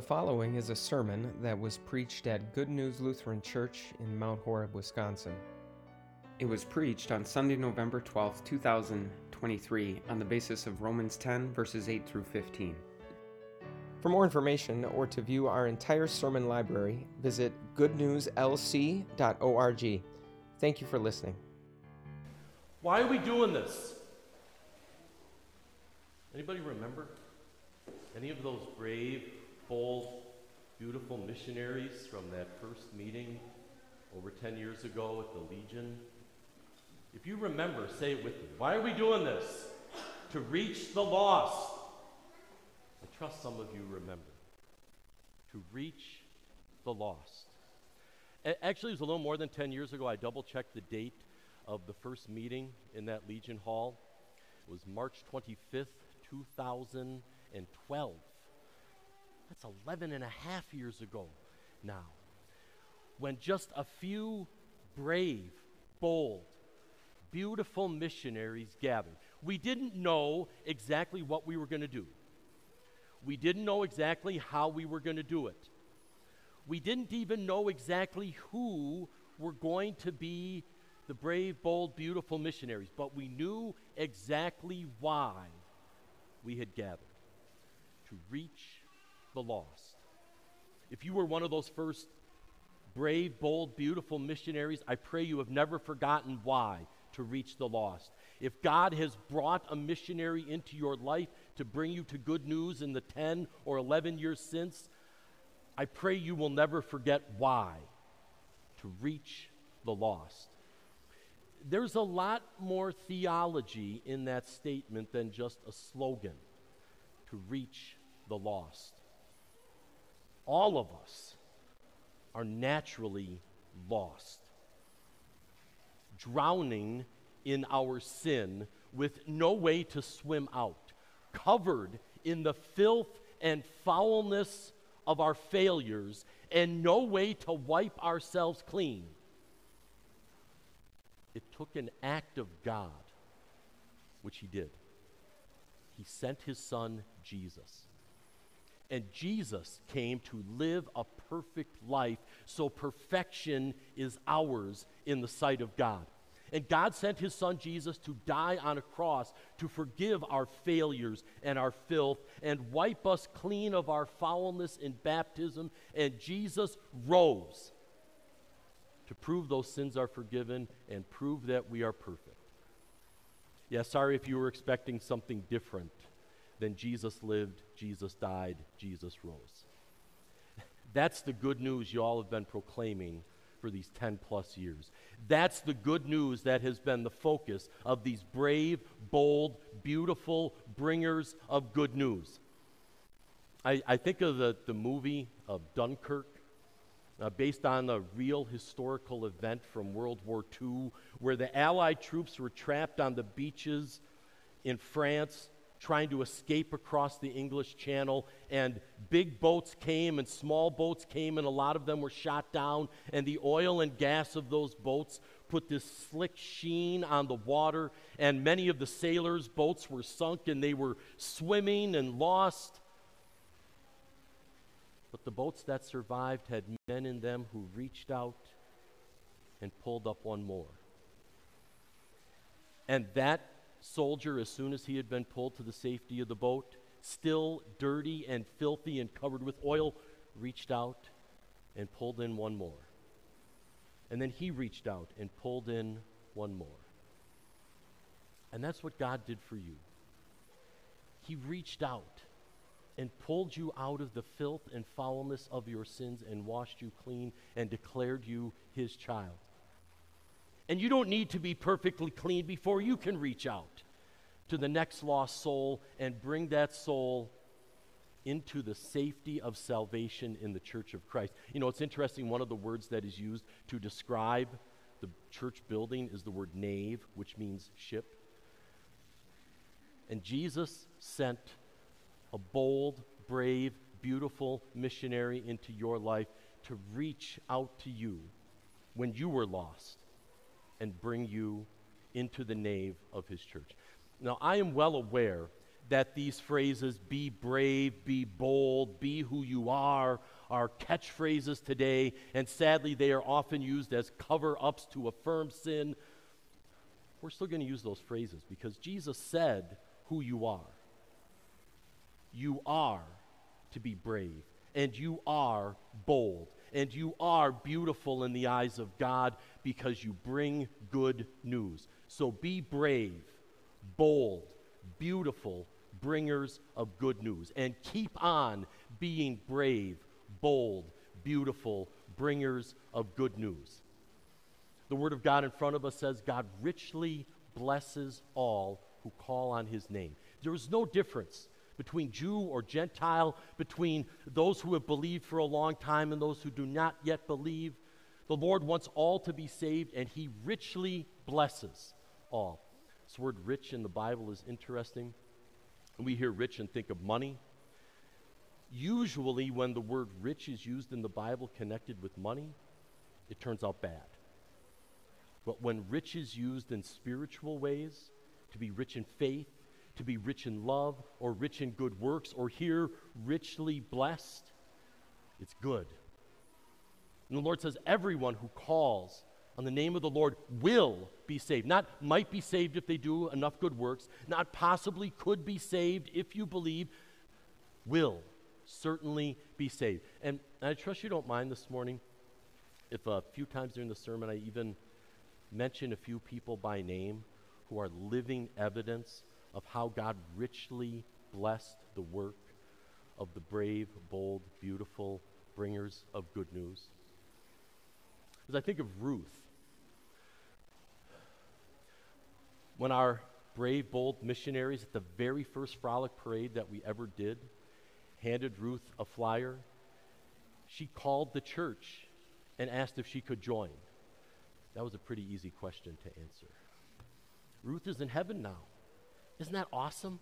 The following is a sermon that was preached at Good News Lutheran Church in Mount Horeb, Wisconsin. It was preached on Sunday, November 12, 2023, on the basis of Romans 10, verses 8 through 15. For more information or to view our entire sermon library, visit goodnewslc.org. Thank you for listening. Why are we doing this? Anybody remember? Any of those brave, bold, beautiful missionaries from that first meeting over 10 years ago at the Legion? If you remember, say it with me. Why are we doing this? To reach the lost. I trust some of you remember. To reach the lost. Actually, it was a little more than 10 years ago. I double checked the date of the first meeting in that Legion Hall. It was March 25th, 2012. That's 11 and a half years ago now. When just a few brave, bold, beautiful missionaries gathered. We didn't know exactly what we were going to do. We didn't know exactly how we were going to do it. We didn't even know exactly who were going to be the brave, bold, beautiful missionaries, but we knew exactly why we had gathered to reach the lost. If you were one of those first brave, bold, beautiful missionaries, I pray you have never forgotten why to reach the lost. If God has brought a missionary into your life to bring you to good news in the 10 or 11 years since, I pray you will never forget why to reach the lost. There's a lot more theology in that statement than just a slogan to reach the lost. All of us are naturally lost drowning in our sin with no way to swim out, covered in the filth and foulness of our failures, and no way to wipe ourselves clean. It took an act of God, which He did. He sent His Son, Jesus. And Jesus came to live a perfect life, so perfection is ours in the sight of God. And God sent his son Jesus to die on a cross to forgive our failures and our filth and wipe us clean of our foulness in baptism. And Jesus rose to prove those sins are forgiven and prove that we are perfect. Yeah, sorry if you were expecting something different than Jesus lived, Jesus died, Jesus rose. That's the good news you all have been proclaiming for these 10 plus years. That's the good news that has been the focus of these brave, bold, beautiful bringers of good news. I, I think of the, the movie of Dunkirk, uh, based on a real historical event from World War II, where the Allied troops were trapped on the beaches in France trying to escape across the English Channel, and big boats came and small boats came, and a lot of them were shot down, and the oil and gas of those boats put this slick sheen on the water, and many of the sailors' boats were sunk and they were swimming and lost. But the boats that survived had men in them who reached out and pulled up one more. And that soldier, as soon as he had been pulled to the safety of the boat, still dirty and filthy and covered with oil, reached out and pulled in one more. And then he reached out and pulled in one more. And that's what God did for you. He reached out and pulled you out of the filth and foulness of your sins and washed you clean and declared you his child. And you don't need to be perfectly clean before you can reach out to the next lost soul and bring that soul into the safety of salvation in the church of Christ. You know, it's interesting, one of the words that is used to describe the church building is the word nave, which means ship. And Jesus sent a bold, brave, beautiful missionary into your life to reach out to you when you were lost and bring you into the nave of his church. Now, I am well aware that these phrases, be brave, be bold, be who you are, are catchphrases today, and sadly, they are often used as cover ups to affirm sin. We're still going to use those phrases because Jesus said who you are. You are to be brave, and you are bold, and you are beautiful in the eyes of God because you bring good news. So be brave, bold, beautiful bringers of good news, and keep on being brave, bold, beautiful bringers of good news. The Word of God in front of us says God richly blesses all who call on His name. There is no difference between Jew or Gentile, between those who have believed for a long time and those who do not yet believe. The Lord wants all to be saved, and He richly blesses all. This word rich in the Bible is interesting. We hear rich and think of money. Usually, when the word rich is used in the Bible connected with money, it turns out bad. But when rich is used in spiritual ways, to be rich in faith, to be rich in love, or rich in good works, or here richly blessed, it's good. And the Lord says, everyone who calls on the name of the Lord will be saved. Not might be saved if they do enough good works, not possibly could be saved if you believe, will certainly be saved. And I trust you don't mind this morning if a few times during the sermon I even mention a few people by name who are living evidence of how God richly blessed the work of the brave, bold, beautiful bringers of good news. As I think of Ruth, when our brave, bold missionaries at the very first frolic parade that we ever did handed Ruth a flyer, she called the church and asked if she could join. That was a pretty easy question to answer. Ruth is in heaven now. Isn't that awesome?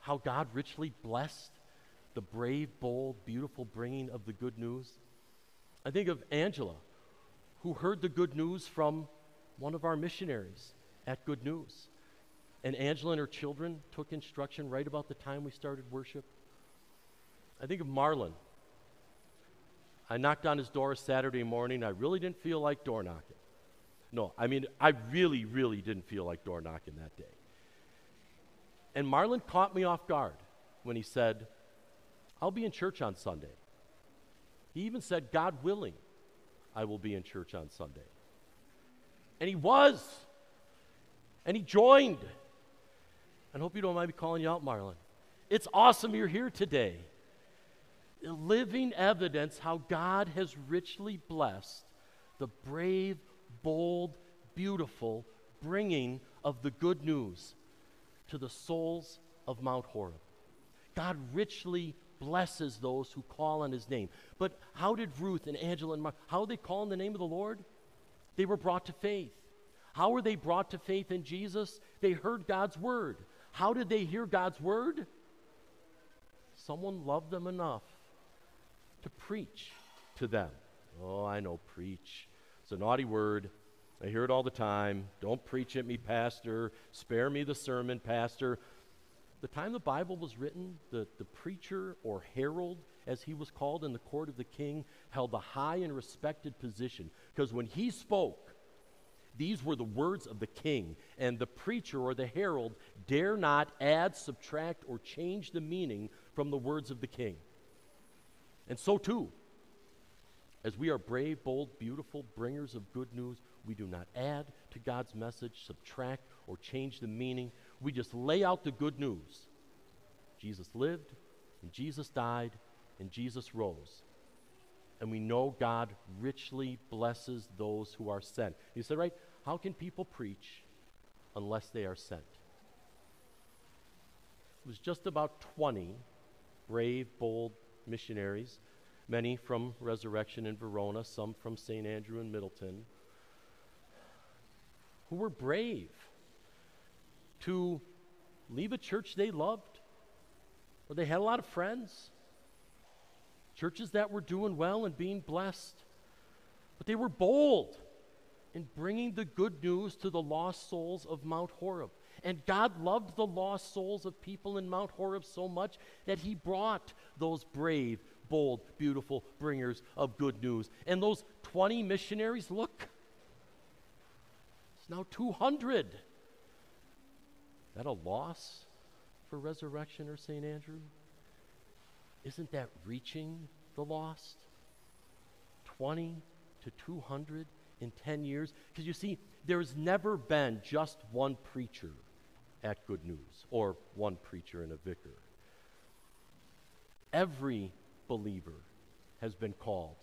How God richly blessed the brave, bold, beautiful bringing of the good news. I think of Angela, who heard the good news from one of our missionaries at Good News. And Angela and her children took instruction right about the time we started worship. I think of Marlon. I knocked on his door Saturday morning. I really didn't feel like door knocking. No, I mean, I really, really didn't feel like door knocking that day. And Marlon caught me off guard when he said, I'll be in church on Sunday. He even said, God willing, I will be in church on Sunday. And he was. And he joined. I hope you don't mind me calling you out, Marlon. It's awesome you're here today. Living evidence how God has richly blessed the brave, bold, beautiful bringing of the good news to the souls of Mount Horeb. God richly blesses those who call on his name. But how did Ruth and Angela and Mark, how they call in the name of the Lord? They were brought to faith. How were they brought to faith in Jesus? They heard God's word. How did they hear God's word? Someone loved them enough to preach to them. Oh, I know, preach. It's a naughty word. I hear it all the time. Don't preach at me, Pastor. Spare me the sermon, Pastor. The time the Bible was written, the, the preacher or herald, as he was called in the court of the king, held a high and respected position. Because when he spoke, these were the words of the king, and the preacher or the herald dare not add, subtract, or change the meaning from the words of the king. And so, too, as we are brave, bold, beautiful bringers of good news, we do not add to God's message, subtract, or change the meaning. We just lay out the good news. Jesus lived, and Jesus died, and Jesus rose and we know God richly blesses those who are sent. You said, right? How can people preach unless they are sent? It was just about 20 brave, bold missionaries, many from Resurrection in Verona, some from St. Andrew in Middleton, who were brave to leave a church they loved, where they had a lot of friends, churches that were doing well and being blessed. But they were bold in bringing the good news to the lost souls of Mount Horeb. And God loved the lost souls of people in Mount Horeb so much that He brought those brave, bold, beautiful bringers of good news. And those 20 missionaries, look, now 200. Is that a loss for resurrection or St. Andrew? Isn't that reaching the lost? 20 to 200 in 10 years? Because you see, there's never been just one preacher at Good News or one preacher and a vicar. Every believer has been called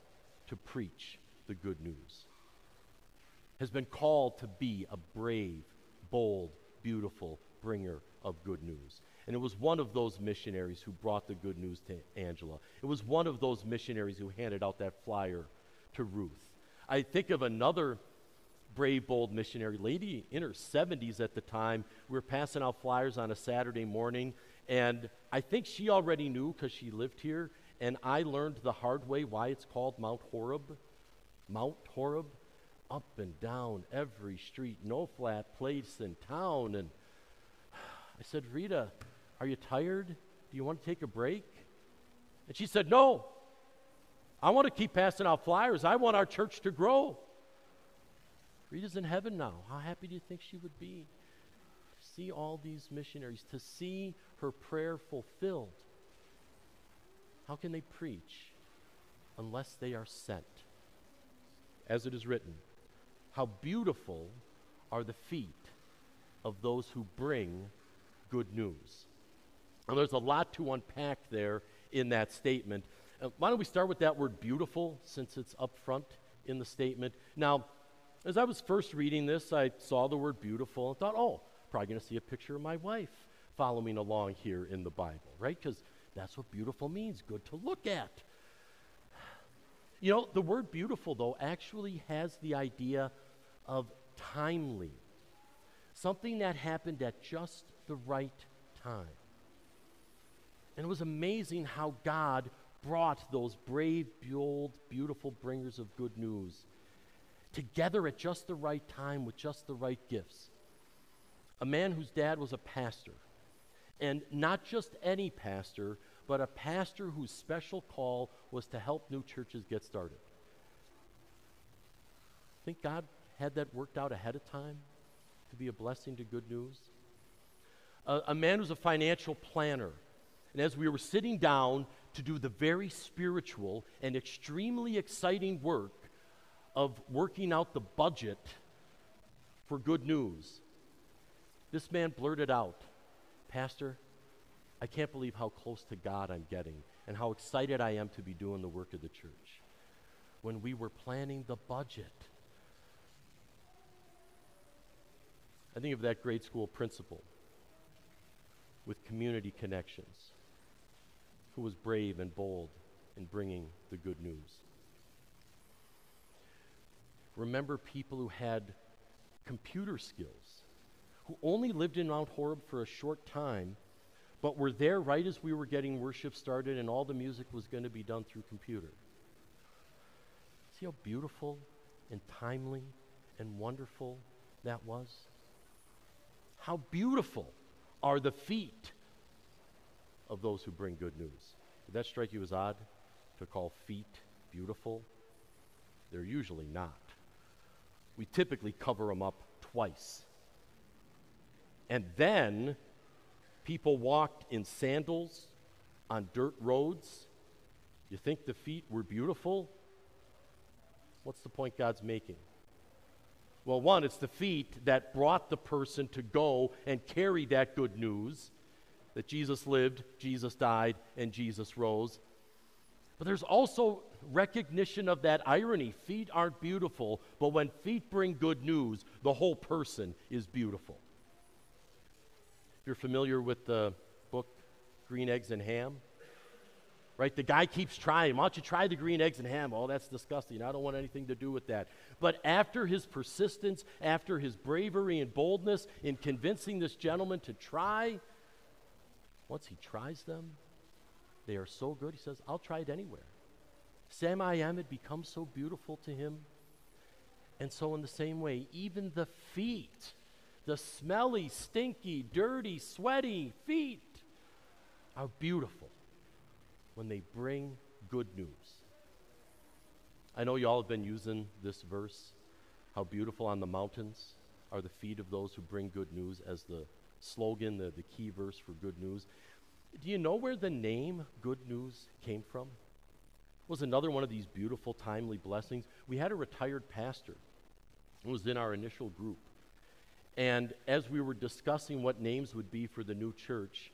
to preach the good news, has been called to be a brave, bold, beautiful bringer of good news. And it was one of those missionaries who brought the good news to Angela. It was one of those missionaries who handed out that flyer to Ruth. I think of another brave, bold missionary lady in her 70s at the time. We were passing out flyers on a Saturday morning, and I think she already knew because she lived here, and I learned the hard way why it's called Mount Horeb. Mount Horeb, up and down every street, no flat place in town. And I said, Rita, are you tired? Do you want to take a break? And she said, No. I want to keep passing out flyers. I want our church to grow. Rita's in heaven now. How happy do you think she would be to see all these missionaries, to see her prayer fulfilled? How can they preach unless they are sent? As it is written, how beautiful are the feet of those who bring good news. And there's a lot to unpack there in that statement. Uh, why don't we start with that word beautiful since it's up front in the statement? Now, as I was first reading this, I saw the word beautiful and thought, oh, probably going to see a picture of my wife following along here in the Bible, right? Because that's what beautiful means good to look at. You know, the word beautiful, though, actually has the idea of timely, something that happened at just the right time. And it was amazing how God brought those brave, bold, beautiful bringers of good news together at just the right time with just the right gifts. A man whose dad was a pastor, and not just any pastor, but a pastor whose special call was to help new churches get started. I Think God had that worked out ahead of time to be a blessing to good news? A, a man who's a financial planner. And as we were sitting down to do the very spiritual and extremely exciting work of working out the budget for good news, this man blurted out, Pastor, I can't believe how close to God I'm getting and how excited I am to be doing the work of the church. When we were planning the budget, I think of that grade school principal with community connections who was brave and bold in bringing the good news. Remember people who had computer skills, who only lived in Mount Horeb for a short time, but were there right as we were getting worship started and all the music was going to be done through computer. See how beautiful and timely and wonderful that was? How beautiful are the feet of those who bring good news. Did that strike you as odd to call feet beautiful? They're usually not. We typically cover them up twice. And then people walked in sandals on dirt roads. You think the feet were beautiful? What's the point God's making? Well, one, it's the feet that brought the person to go and carry that good news that Jesus lived, Jesus died, and Jesus rose. But there's also recognition of that irony. Feet aren't beautiful, but when feet bring good news, the whole person is beautiful. If you're familiar with the book Green Eggs and Ham, right? The guy keeps trying. Why don't you try the green eggs and ham? Oh, that's disgusting. I don't want anything to do with that. But after his persistence, after his bravery and boldness in convincing this gentleman to try, once he tries them, they are so good, he says, I'll try it anywhere. Sam I am had become so beautiful to him. And so, in the same way, even the feet the smelly, stinky, dirty, sweaty feet are beautiful when they bring good news. I know you all have been using this verse, how beautiful on the mountains are the feet of those who bring good news, as the slogan, the, the key verse for good news. Do you know where the name good news came from? It was another one of these beautiful, timely blessings. We had a retired pastor who was in our initial group. And as we were discussing what names would be for the new church,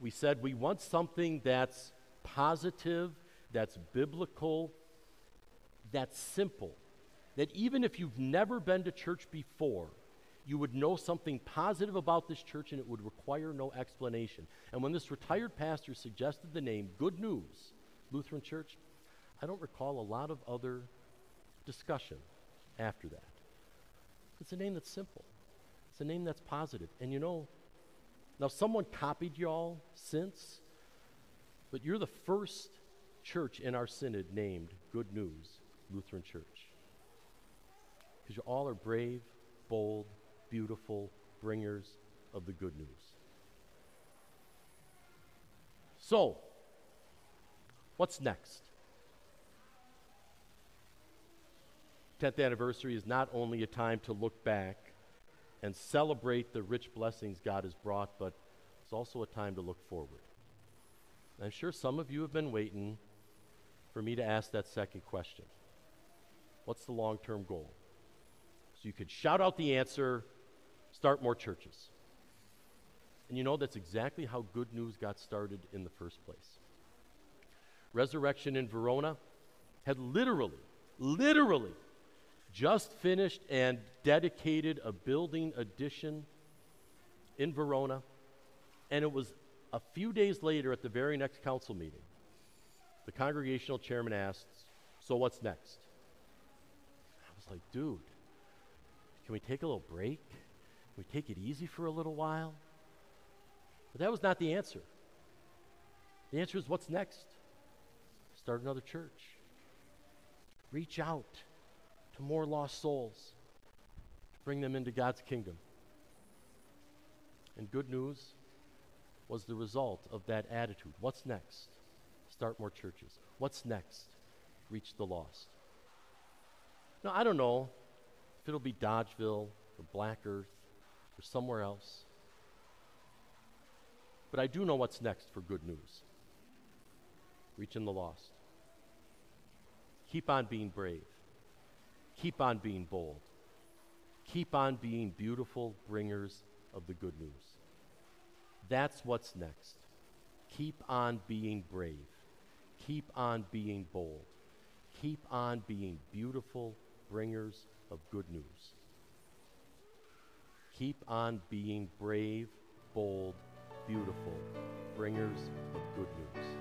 we said we want something that's positive, that's biblical, that's simple. That even if you've never been to church before, you would know something positive about this church and it would require no explanation. And when this retired pastor suggested the name Good News Lutheran Church, I don't recall a lot of other discussion after that. It's a name that's simple, it's a name that's positive. And you know, now someone copied y'all since, but you're the first church in our synod named Good News Lutheran Church. Because you all are brave, bold, beautiful bringers of the good news. So, what's next? 10th anniversary is not only a time to look back and celebrate the rich blessings God has brought, but it's also a time to look forward. I'm sure some of you have been waiting for me to ask that second question What's the long term goal? So you could shout out the answer start more churches. And you know, that's exactly how good news got started in the first place. Resurrection in Verona had literally, literally just finished and dedicated a building addition in Verona. And it was a few days later at the very next council meeting, the congregational chairman asked, So what's next? I was like, Dude, can we take a little break? Can we take it easy for a little while? But that was not the answer. The answer is what's next? Start another church. Reach out to more lost souls bring them into God's kingdom. And good news was the result of that attitude. What's next? Start more churches. What's next? Reach the lost. Now, I don't know if it'll be Dodgeville or Black Earth or somewhere else. But I do know what's next for good news reaching the lost. Keep on being brave. Keep on being bold. Keep on being beautiful bringers of the good news. That's what's next. Keep on being brave. Keep on being bold. Keep on being beautiful bringers of good news. Keep on being brave, bold, beautiful, bringers of good news.